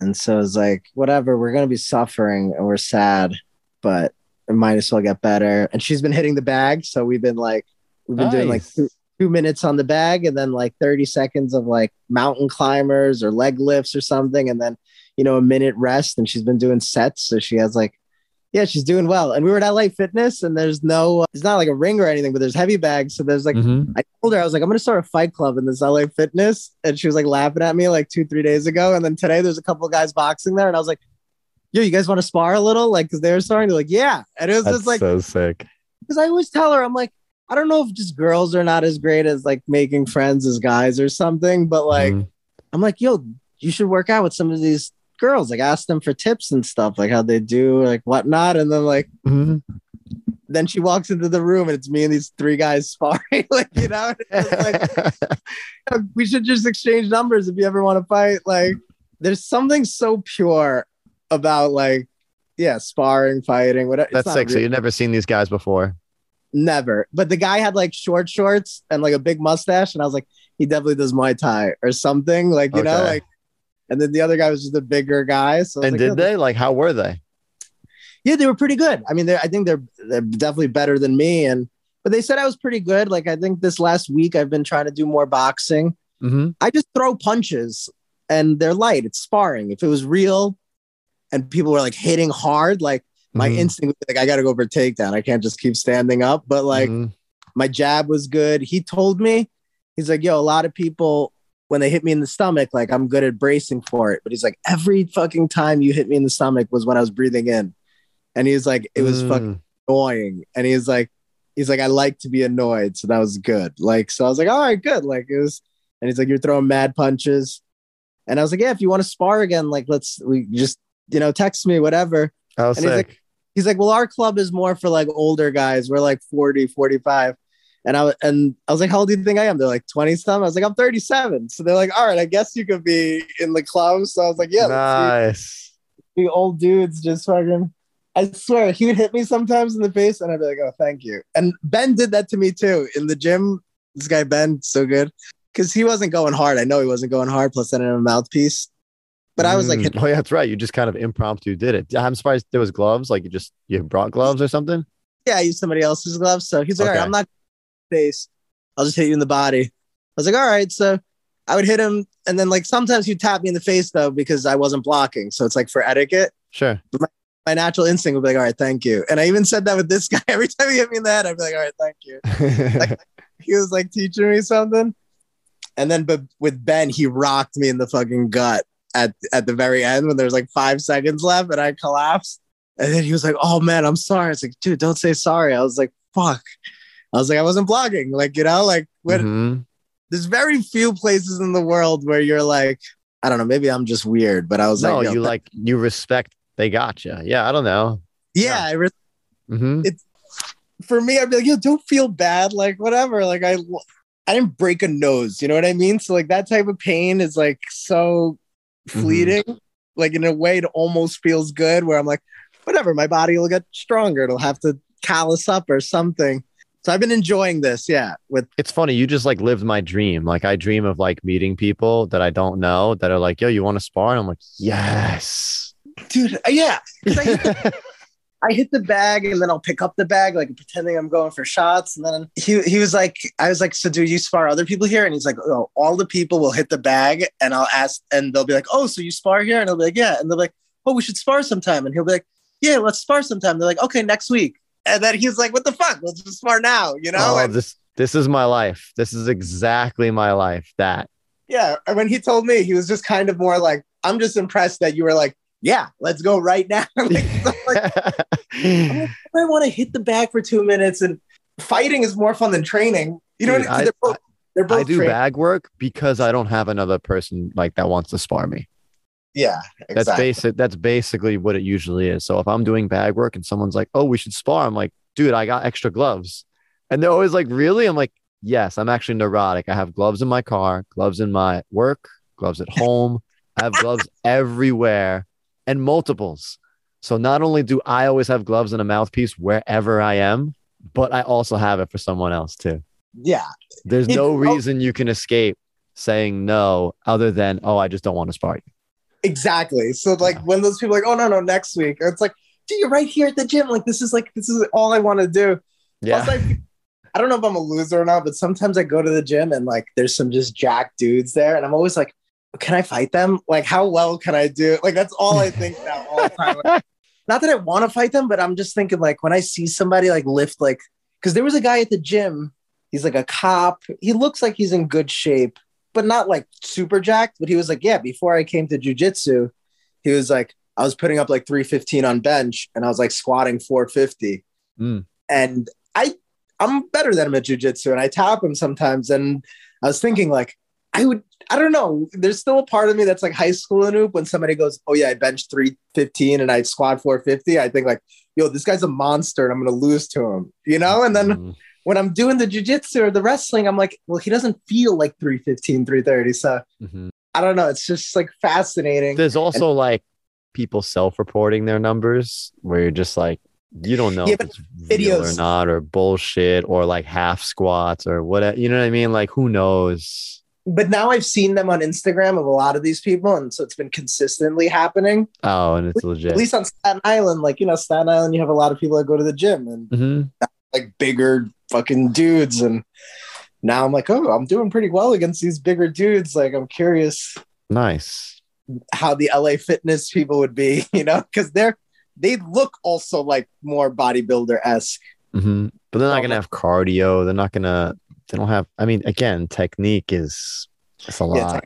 And so it's like, whatever, we're gonna be suffering and we're sad, but it might as well get better. And she's been hitting the bag. So we've been like, we've been doing like Nice. two, two minutes on the bag and then like 30 seconds of like mountain climbers or leg lifts or something. And then, you know, a minute rest. And she's been doing sets. So she has like, yeah, she's doing well. And we were at LA Fitness and there's no, uh, it's not like a ring or anything, but there's heavy bags. So there's like, Mhm. I told her I was like, I'm gonna start a fight club in this LA Fitness, and she was like laughing at me like two, three days ago. And then today there's a couple guys boxing there, and I was like, Yo, you guys want to spar a little? Like, because they were starting to like, yeah. And it was That's just like, so sick. because I always tell her, I'm like, I don't know if just girls are not as great as like making friends as guys or something, but like, Mhm. I'm like, yo, you should work out with some of these girls. Like, ask them for tips and stuff, like how they do, like whatnot. And then like, Mhm. then she walks into the room and it's me and these three guys sparring, like you know, like we should just exchange numbers if you ever want to fight. Like, there's something so pure about like, yeah, sparring, fighting, whatever. That's not sick. So real- you've never seen these guys before. never. But the guy had like short shorts and like a big mustache, and I was like, he definitely does Muay Thai or something, like you know, like. And then the other guy was just a bigger guy. So And like, did "Yo, they? Like, how were they? Yeah, they were pretty good. I mean, I think they're they're definitely better than me, and but they said I was pretty good. Like I think this last week I've been trying to do more boxing. Mm-hmm. I just throw punches and they're light. It's sparring. If it was real and people were like hitting hard, like my Mhm. instinct was like, I gotta go for a takedown. I can't just keep standing up. But like Mhm. my jab was good. He told me, he's like, yo, a lot of people when they hit me in the stomach, like I'm good at bracing for it. But he's like, every fucking time you hit me in the stomach was when I was breathing in. And he was like, it was fucking Mm. annoying. And he was like, he's like, I like to be annoyed. So that was good. Like, so I was like, all right, good. Like it was, and he's like, you're throwing mad punches. And I was like, yeah, if you want to spar again, like let's we just, you know, text me, whatever. How And he's like- sick. He's like, well, our club is more for like older guys. We're like 40, 45. And I was and I was like, how old do you think I am? They're like 20 something. I was like, I'm 37. So they're like, all right, I guess you could be in the club. So I was like, yeah, nice. be old dudes just fucking. I swear he would hit me sometimes in the face, and I'd be like, "Oh, thank you." And Ben did that to me too in the gym. This guy Ben, so good because he wasn't going hard. I know he wasn't going hard. Plus, I didn't have a mouthpiece, but I was like, Mm. oh yeah, that's right. You just kind of impromptu did it. I'm surprised there was gloves. Like you just you brought gloves or something. "Yeah, I used somebody else's gloves." So he's like, "All right, Okay. I'm not face. I'll just hit you in the body." I was like, "All right." So I would hit him, and then like sometimes he'd tap me in the face though because I wasn't blocking. So it's like for etiquette. Sure. My natural instinct would be like, all right, thank you. And I even said that with this guy. Every time he hit me in the head, I'd be like, all right, thank you. he was like teaching me something. And then but with Ben, he rocked me in the fucking gut at at the very end when there was like five seconds left and I collapsed. And then he was like, Oh man, I'm sorry. It's like, dude, don't say sorry. I was like, fuck. I was like, I wasn't blogging. Like, you know, like when Mhm. there's very few places in the world where you're like, I don't know, maybe I'm just weird, but I was No, like, yo, you like you respect. They got you. Yeah, I don't know. yeah, I re- hmm for me, I'd be like, yo, don't feel bad. Like, whatever. Like, I, I didn't break a nose. You know what I mean? So, like, that type of pain is like so fleeting. Like, in a way, it almost feels good where I'm like, whatever, my body will get stronger. It'll have to callus up or something. So, I've been enjoying this. Yeah. With, It's funny. You just like lived my dream. Like I dream of like meeting people that I don't know that are like, yo, you want to spar? And I'm like, yes. dude, uh, yeah. I hit, the, I hit the bag and then I'll pick up the bag, like pretending I'm going for shots. And then he, he was like, I was like, so do you spar other people here? And he's like, oh, all the people will hit the bag and I'll ask, and they'll be like, oh, so you spar here? And I'll be like, yeah. And they're like, oh, we should spar sometime. And he'll be like, yeah, let's spar sometime. They're like, okay, next week. And then he's like, what the fuck? Let's just spar now, you know? oh, And this this is my life. This is exactly my life. That yeah. And when he told me, he was just kind of more like, I'm just impressed that you were like, yeah, let's go right now. like, like, I want to hit the bag for two minutes, and fighting is more fun than training. You know, Dude, what I they're both, they're both I do train- bag work because I don't have another person like that wants to spar me. Yeah, That's basic. That's basically what it usually is. So if I'm doing bag work and someone's like, "Oh, we should spar," I'm like, "Dude, I got extra gloves," and they're always like, "Really?" I'm like, "Yes, I'm actually neurotic. I have gloves in my car, gloves in my work, gloves at home. I have gloves everywhere and multiples. So not only do I always have gloves and a mouthpiece wherever I am, but I also have it for someone else too. Yeah, There's no reason you can escape saying no other than, "Oh, I just don't want to spar you." Exactly. So like Yeah. when those people are like, oh no, no, next week, it's like, dude, you're right here at the gym. Like this is like this is all I want to do. Yeah. Plus, I, I don't know if I'm a loser or not, but sometimes I go to the gym and like there's some just jack dudes there, and I'm always like, can I fight them? Like how well can I do? Like that's all I think now all the time. Like, not that I want to fight them, but I'm just thinking like when I see somebody like lift like because there was a guy at the gym. He's like a cop. He looks like he's in good shape, but not like super jacked. But he was like, yeah. Before I came to jujitsu, he was like, I was putting up like 315 on bench, and I was like squatting 450. Mm. And I, I'm better than him at jujitsu, and I tap him sometimes. And I was thinking like, I would. I don't know. There's still a part of me that's like high school Anup when somebody goes, "Oh yeah, I bench 315 and I squat 450." I think like, "Yo, this guy's a monster, and I'm gonna lose to him," you know. And then Mhm. When I'm doing the jujitsu or the wrestling, I'm like, "Well, he doesn't feel like 315, 330." So Mhm. I don't know. It's just like fascinating. There's also like people self-reporting their numbers where you're just like you don't know Yeah, if it's real or not or bullshit or like half squats or whatever. You know what I mean? Like who knows? But now I've seen them on Instagram of a lot of these people, and so it's been consistently happening. Oh, and it's legit. At least on Staten Island, like you know, Staten Island, you have a lot of people that go to the gym and Mhm. like bigger fucking dudes. And now I'm like, oh, I'm doing pretty well against these bigger dudes. Like, I'm curious Nice. how the LA fitness people would be, you know, because they're they look also like more bodybuilder esque. hmm But they're not gonna have cardio. They're not gonna. They don't have. I mean, again, technique is it's a Yeah, lot.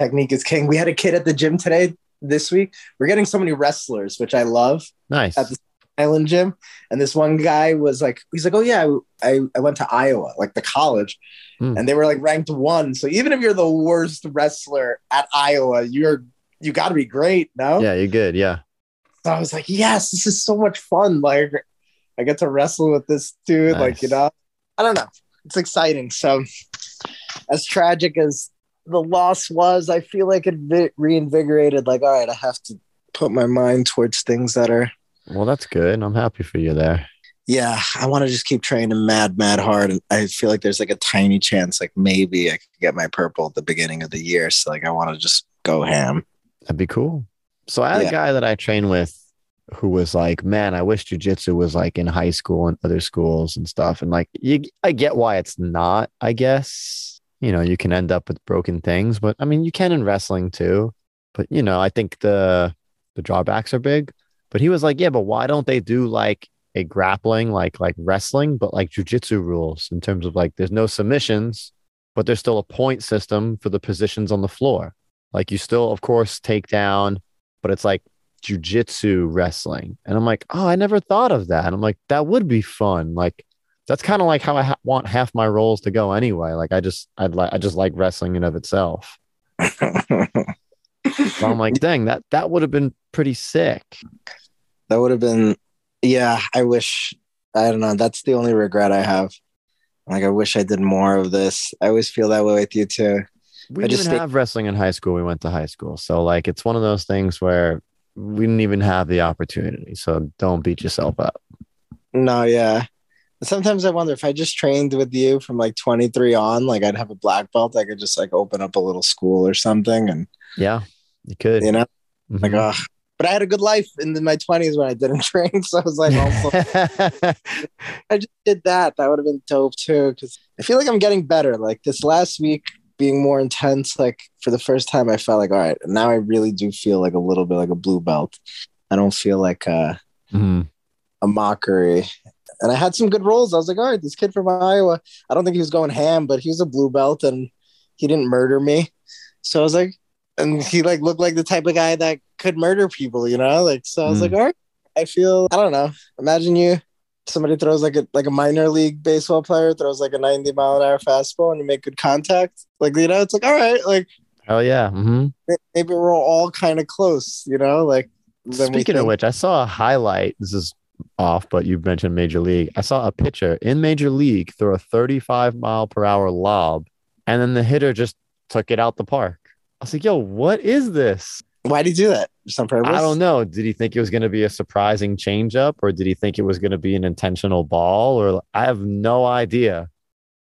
Technique is king. We had a kid at the gym today this week. We're getting so many wrestlers, which I love. nice. at the Island Gym. And this one guy was like, he's like, oh yeah, I, I went to Iowa, like the college, Hmm. and they were like ranked one. So even if you're the worst wrestler at Iowa, you're you got to be great, no? yeah, you're good. Yeah. So I was like, yes, this is so much fun. Like I get to wrestle with this dude. Like you know, I don't know, it's exciting. So as tragic as the loss was, I feel like it reinvigorated. Like, all right, I have to put my mind towards things that are Well, that's good. I'm happy for you there. yeah, I want to just keep training mad, mad hard. And I feel like there's like a tiny chance, like maybe I could get my purple at the beginning of the year. So like I want to just go ham. That'd be cool. So I had Yeah. a guy that I train with who was like, man, I wish jujitsu was like in high school and other schools and stuff. And like, you, I get why it's not, I guess. You know, you can end up with broken things, but I mean, you can in wrestling too. But, you know, I think the, the drawbacks are big. But he was like, yeah, but why don't they do like a grappling, like, like wrestling, but like jujitsu rules in terms of like, there's no submissions, but there's still a point system for the positions on the floor. Like you still, of course, take down, but it's like jujitsu wrestling. And I'm like, oh, I never thought of that. And I'm like, that would be fun. Like that's kind of like how I ha- want half my rolls to go anyway. Like I just, I'd like, I just like wrestling in of itself. So I'm like, dang, that that would have been pretty sick. That would have been, yeah, I wish, I don't know. That's the only regret I have. Like, I wish I did more of this. I always feel that way with you too. We I didn't just even think- have wrestling in high school. We went to high school, so like it's one of those things where we didn't even have the opportunity. So don't beat yourself up. No, yeah. Sometimes I wonder if I just trained with you from like 23 on, like I'd have a black belt. I could just like open up a little school or something. And, Yeah, you could. you know, like, Mhm. But I had a good life in my 20s when I didn't drink. So I was like, also, I just did that. That would have been dope too. Cause I feel like I'm getting better. Like this last week being more intense, like for the first time, I felt like, all right, now I really do feel like a little bit like a blue belt. I don't feel like uh, Mhm. a mockery. And I had some good rolls. I was like, all right, this kid from Iowa, I don't think he was going ham, but he was a blue belt and he didn't murder me. So I was like, and he like looked like the type of guy that could murder people, you know? Like, so I was Mm. like, all right, I feel, I don't know. Imagine you, somebody throws like a like a minor league baseball player throws like a 90 mile an hour fastball and you make good contact. Like, you know, it's like, all right, like Hell yeah. hmm maybe we're all kind of close, you know? Like, Speaking of which, I saw a highlight. This is off, but you mentioned Major League. I saw a pitcher in Major League throw a 35 mile per hour lob, and then the hitter just took it out the park. I was like, yo, what is this? Why did he do that? Just on purpose? I don't know. Did he think it was going to be a surprising changeup, or did he think it was going to be an intentional ball? Or I have no idea.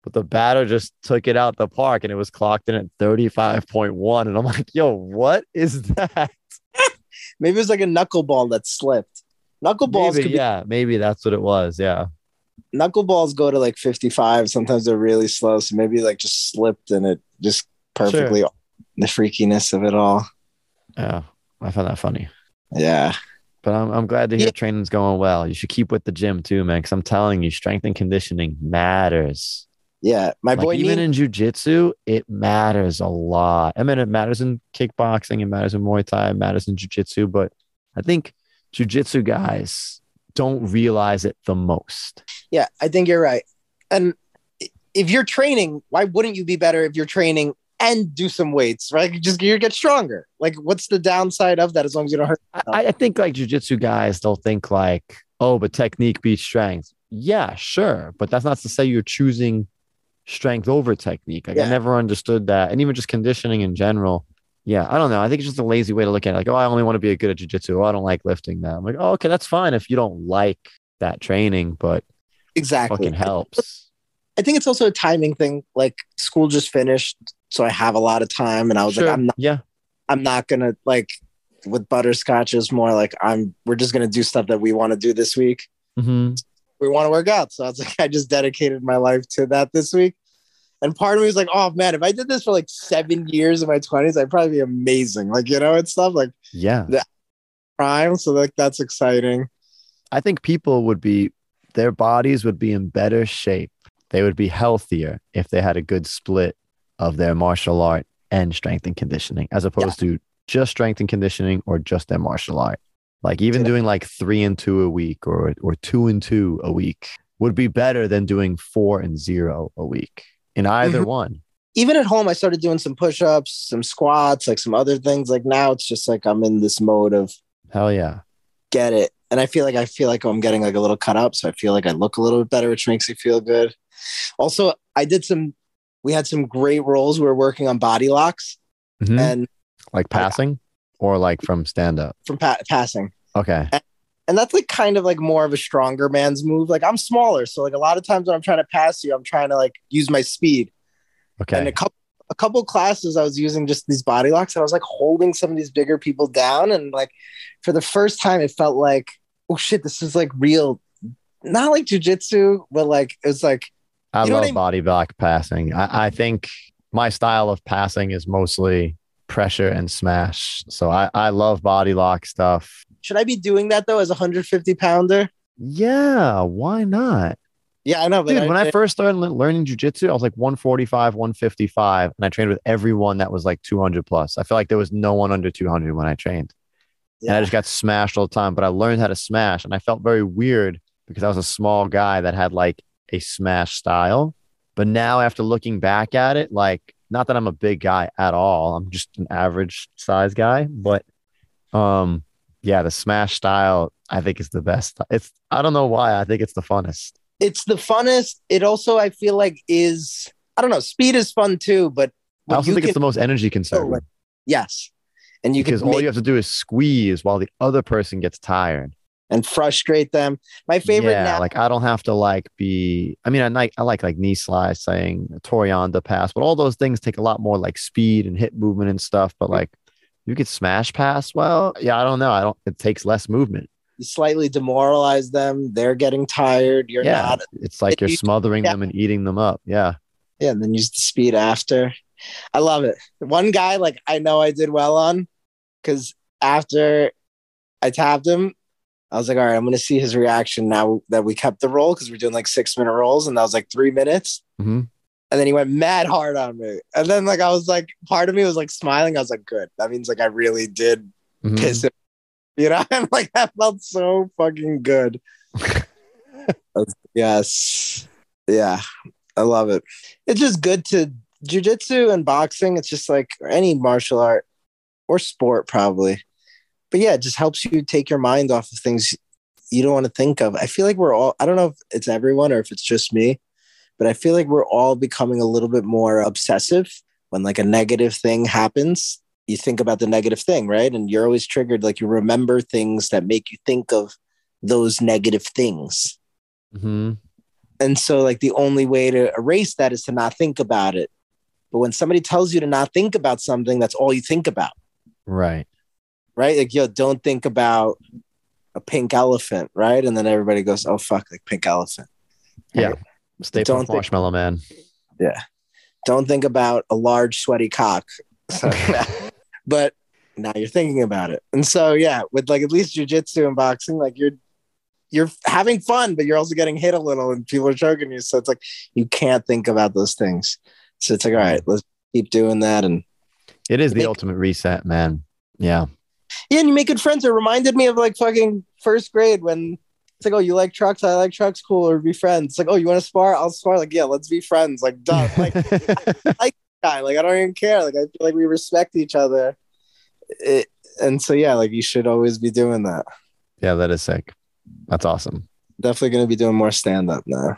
But the batter just took it out the park and it was clocked in at 35.1. And I'm like, yo, what is that? Maybe it was like a knuckleball that slipped. Knuckleballs Maybe, could be, yeah, maybe that's what it was. Yeah. knuckleballs go to like 55. Sometimes they're really slow. So maybe like just slipped and it just perfectly the freakiness of it all. Yeah. I found that funny. Yeah. But I'm, I'm glad to hear Yeah. training's going well. You should keep with the gym too, man. Cause I'm telling you, strength and conditioning matters. Yeah. My like boy even Neen, in jujitsu, it matters a lot. I mean, it matters in kickboxing, it matters in Muay Thai, it matters in jujitsu, but I think jujitsu guys don't realize it the most. yeah, I think you're right. And if you're training, why wouldn't you be better if you're training and do some weights, right? You just you get stronger. Like, what's the downside of that as long as you don't hurt? I, I think like jujitsu guys, don't think like, oh, but technique beats strength. Yeah, sure. But that's not to say you're choosing strength over technique. Like I never understood that. And even just conditioning in general. Yeah, I don't know. I think it's just a lazy way to look at it. Like, oh, I only want to be a good at jujitsu. Oh, I don't like lifting that. I'm like, oh, okay, that's fine if you don't like that training, but Exactly. fucking helps. I think it's also a timing thing. Like school just finished, so I have a lot of time, and I was Sure. like, I'm not, yeah. I'm not gonna like with butterscotch is more like I'm. We're just gonna do stuff that we want to do this week. hmm we want to work out. So I was like, I just dedicated my life to that this week. And part of me was like, oh man, if I did this for like seven years in my 20s, I'd probably be amazing. Like, you know, and stuff like Yeah. prime. So like that's exciting. I think people would be, their bodies would be in better shape. They would be healthier if they had a good split of their martial art and strength and conditioning, as opposed to just strength and conditioning or just their martial art. Like even doing like three and two a week or or two and two a week would be better than doing four and zero a week in either Mhm. one. Even at home, I started doing some push-ups, some squats, like some other things. Like now it's just like I'm in this mode of Hell yeah. get it. And I feel like I feel like I'm getting like a little cut up. So I feel like I look a little bit better, which makes me feel good. Also, I did some we had some great rolls. We were working on body locks Mhm. and Like passing or like from stand up. from pa- passing. Okay. And that's like kind of like more of a stronger man's move. Like I'm smaller. So like a lot of times when I'm trying to pass you, I'm trying to like use my speed. Okay. And a couple a couple classes I was using just these body locks and I was like holding some of these bigger people down and like for the first time it felt like oh shit this is like real not like jujitsu but like it was like I You know love I mean? body lock passing. I, I think my style of passing is mostly pressure and smash. So I, I love body lock stuff. should I be doing that though as a 150 pounder? Yeah, why not? Yeah, I know, but Dude, when I I, first started le- learning jujitsu, I was like 145, 155, and I trained with everyone that was like 200 plus. I feel like there was no one under 200 when I trained. And I just got smashed all the time, but I learned how to smash. And I felt very weird because I was a small guy that had like a smash style. But now, after looking back at it, like, not that I'm a big guy at all, I'm just an average size guy. But um, yeah, the smash style, I think, is the best. It's, I don't know why, I think it's the funnest. it's the funnest. It also I feel like is I don't know, speed is fun too, but I also think can- it's the most energy conserving. yes. And you because can all you have to do is squeeze while the other person gets tired. And frustrate them. My favorite yeah, now like I don't have to like be. I mean, I like I like like knee slice, saying Toreando pass, but all those things take a lot more like speed and hip movement and stuff. But like you could smash pass. Well, yeah, I don't know. I don't. It takes less movement. you slightly demoralize them. They're getting tired. You're yeah, not. it's like you're smothering yeah. them and eating them up. Yeah, Yeah, and then use the speed after. I love it. One guy, like I know I did well on, because after I tapped him, I was like, all right, I'm gonna see his reaction now that we kept the roll because we're doing like six minute rolls, and that was like three minutes. Mhm. And then he went mad hard on me. And then like I was like, part of me was like smiling. I was like, good. That means like I really did Mhm. piss him. You know, and like that felt so fucking good. yes. Yeah. I love it. It's just good to jujitsu and boxing. It's just like any martial art or sport, probably. But yeah, it just helps you take your mind off of things you don't want to think of. I feel like we're all, I don't know if it's everyone or if it's just me, but I feel like we're all becoming a little bit more obsessive when like a negative thing happens. You think about the negative thing, right? And you're always triggered, like you remember things that make you think of those negative things. Mhm. And so, like, the only way to erase that is to not think about it. But when somebody tells you to not think about something, that's all you think about, right. Right? Like, yo, don't think about a pink elephant, right? And then everybody goes, oh, fuck, like pink elephant. Yeah. Stay Don't think- Marshmallow Man. Yeah. Don't think about a large, sweaty cock. So, but now you're thinking about it. And so, yeah, with like at least jujitsu and boxing, like you're, you're having fun, but you're also getting hit a little and people are choking you. So it's like you can't think about those things. So it's like, all right, let's keep doing that. And It is the ultimate reset, man. Yeah. Yeah, and you make good friends. It reminded me of like fucking first grade when it's like, oh, you like trucks? I like trucks. Cool, or be friends. It's like, oh, you want to spar? I'll spar. Like, yeah, let's be friends. Like, duh. Like, like, guy. Like, I don't even care. Like, I feel like we respect each other. It, and so, yeah, like you should always be doing that. yeah, that is sick. That's awesome. Definitely going to be doing more stand up now.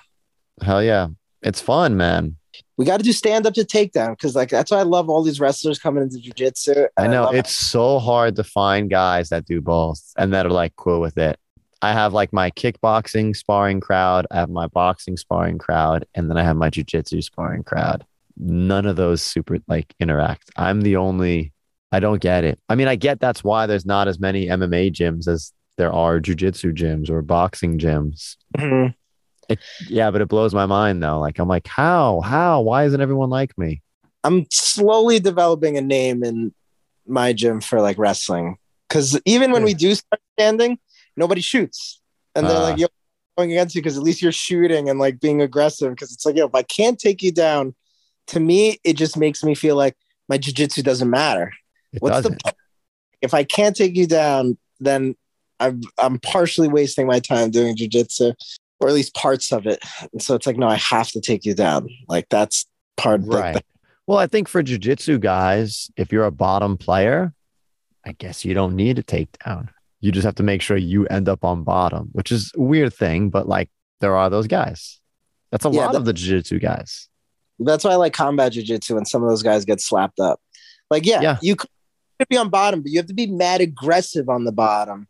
Hell yeah. It's fun, man. We got to do stand up to takedown because, like, that's why I love all these wrestlers coming into jujitsu. I know love- it's so hard to find guys that do both and that are like cool with it. I have like my kickboxing sparring crowd, I have my boxing sparring crowd, and then I have my jujitsu sparring crowd. None of those super like interact. I'm the only, I don't get it. I mean, I get that's why there's not as many MMA gyms as there are jujitsu gyms or boxing gyms. Mm-hmm. Mhm. Yeah, but it blows my mind though. Like I'm like, how? How? Why isn't everyone like me? I'm slowly developing a name in my gym for like wrestling. Cause even when we do start standing, nobody shoots. And they're Ah. like, yo, going against you because at least you're shooting and like being aggressive. Cause it's like, yo, if I can't take you down, to me, it just makes me feel like my jujitsu doesn't matter. What's doesn't. the if I can't take you down, then I'm I'm partially wasting my time doing jujitsu, or at least parts of it. And so it's like, no, I have to take you down. Like that's part right. Well, I think for jujitsu guys, if you're a bottom player, I guess you don't need a takedown. You just have to make sure you end up on bottom, which is a weird thing, but like there are those guys. That's a Yeah, lot that- of the jiu-jitsu guys. That's why I like combat jujitsu and some of those guys get slapped up. Like, yeah, Yeah. you could be on bottom, but you have to be mad aggressive on the bottom.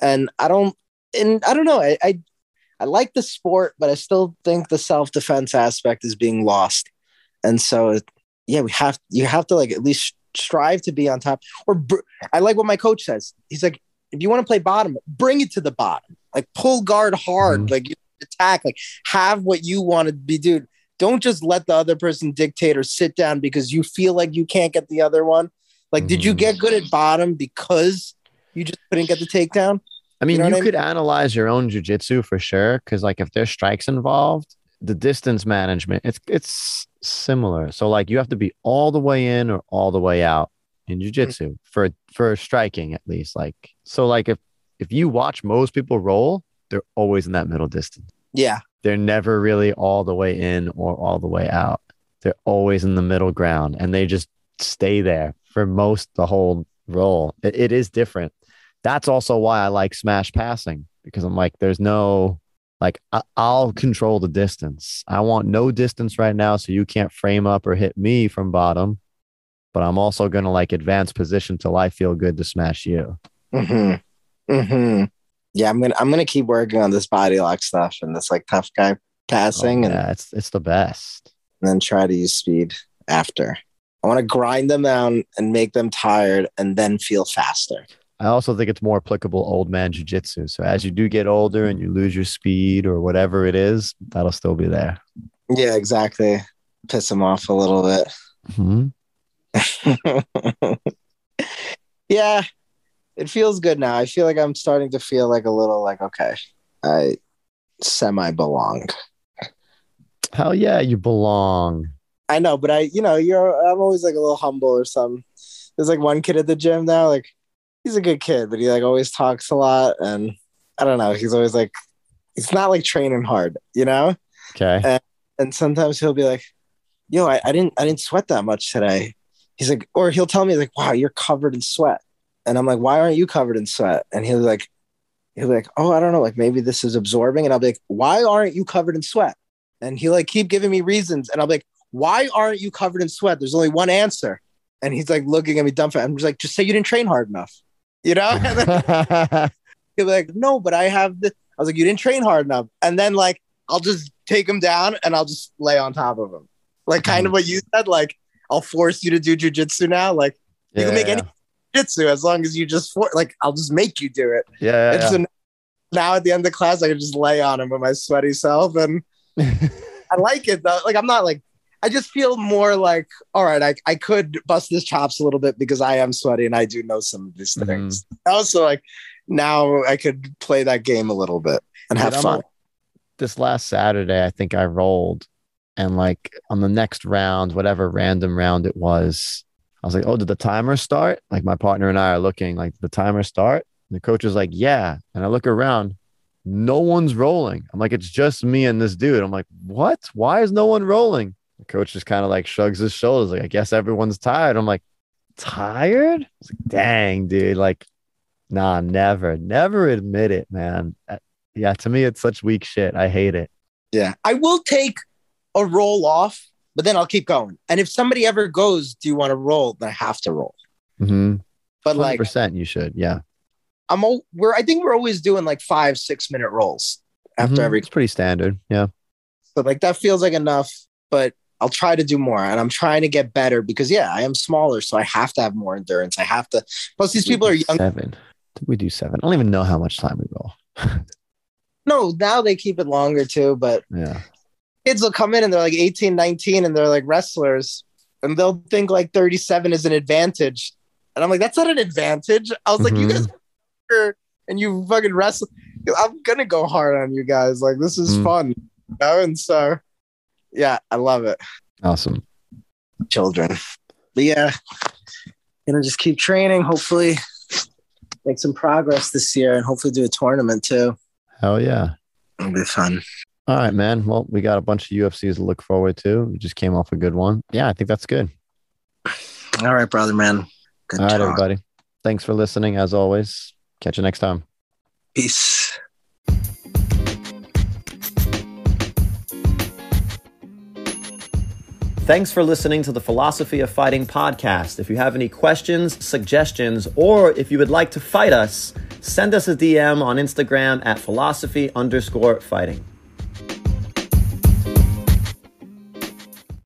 And I don't, and I don't know. I, I, I like the sport, but I still think the self defense aspect is being lost. And so, yeah, we have you have to like at least strive to be on top. Or br- I like what my coach says. He's like, if you want to play bottom, bring it to the bottom. Like pull guard hard. Mhm. Like attack. Like have what you want to be, dude don't just let the other person dictate or sit down because you feel like you can't get the other one. Like, did you Mhm. get good at bottom because you just couldn't get the takedown? I mean, know you, I could analyze your own jujitsu for sure, because like if there's strikes involved, the distance management it's it's similar. So like you have to be all the way in or all the way out in hmm. jujitsu for for striking at least. Like so, like if if you watch most people roll, they're always in that middle distance. Yeah. They're never really all the way in or all the way out. They're always in the middle ground, and they just stay there for most the whole roll. It- it is different that's also why I like smash passing because I'm like, there's no like I- I'll control the distance. I want no distance right now, so you can't frame up or hit me from bottom. But I'm also gonna like advance position till I feel good to smash you. Mm-hmm. Mm-hmm. Yeah, I'm gonna I'm gonna keep working on this body lock stuff and this like tough guy passing Oh, and, yeah, it's it's the best. and then try to use speed after. I want to grind them down and make them tired and then feel faster. I also think it's more applicable old man jujitsu. So as you do get older and you lose your speed or whatever it is, that'll still be there. Yeah, exactly. Piss them off a little bit. Mhm. yeah, it feels good now. I feel like I'm starting to feel like a little like, okay, I semi belong. Hell yeah, you belong. I know, but I, you know, you're, I'm always like a little humble or something. There's like one kid at the gym now, like, he's a good kid, but he like always talks a lot. And I don't know, he's always like, it's not like training hard, you know? Okay. And sometimes he'll be like, yo, I, I didn't, I didn't sweat that much today. He's like, or he'll tell me like, wow, you're covered in sweat. And I'm like, why aren't you covered in sweat? And he'll be like, he'll be like, oh, I don't know, like maybe this is absorbing. And I'll be like, why aren't you covered in sweat? And he'll like keep giving me reasons. And I'll be like, why aren't you covered in sweat? There's only one answer. And he's like looking at me dumbfounded. I'm just like, just say you didn't train hard enough. You know? And then he'll be like, no, but I have this. I was like, you didn't train hard enough. And then like, I'll just take him down and I'll just lay on top of him. Like kind of what you said, like I'll force you to do jujitsu now. Like you can make any jujitsu as long as you just for like I'll just make you do it. Yeah. yeah, so now at the end of the class, I can just lay on him with my sweaty self. And. I like it though. Like I'm not like I just feel more like, all right, I, I could bust his chops a little bit because I am sweaty and I do know some of these Mhm. things. Also, like now I could play that game a little bit and have Dude, fun. a- this last Saturday, I think I rolled, and like on the next round, whatever random round it was, I was like, "Oh, did the timer start?" Like my partner and I are looking, like, "Did the timer start?" And the coach is like, "Yeah," and I look around, no one's rolling. I'm like, "It's just me and this dude." I'm like, "What? Why is no one rolling?" The coach just kind of like shrugs his shoulders, like, "I guess everyone's tired." I'm like, "Tired?" Like, "Dang, dude!" Like, nah, never, never admit it, man. Uh, Yeah, to me, it's such weak shit. I hate it. Yeah. I will take a roll off, but then I'll keep going. And if somebody ever goes, Do you want to roll? Then I have to roll. Mm-hmm. But like percent, you should. Yeah, I'm all, we're I think we're always doing like five, six minute rolls after Mhm. every It's pretty standard. Yeah. so like that feels like enough, but I'll try to do more and I'm trying to get better because yeah, I am smaller, so I have to have more endurance. I have to plus these people are young. Seven. Did we do seven? I don't even know how much time we roll. No, No, now they keep it longer too, but Yeah. kids will come in and they're like 18, 19 and they're like wrestlers and they'll think like 37 is an advantage. And I'm like, that's not an advantage. I was like, you Mhm. guys are and you fucking wrestle. I'm gonna go hard on you guys. Like this is Mm. fun. You know? And so yeah, I love it. Awesome. Children. But yeah, gonna just keep training, hopefully make some progress this year and hopefully do a tournament too. Hell yeah. It'll be fun. All right, man. Well, we got a bunch of UFCs to look forward to. We just came off a good one. Yeah, I think that's good. All right, brother man. Good All right, everybody. Thanks for listening. As always, catch you next time. Peace. Thanks for listening to the Philosophy of Fighting podcast. If you have any questions, suggestions, or if you would like to fight us, send us a DM on Instagram at philosophy underscore fighting.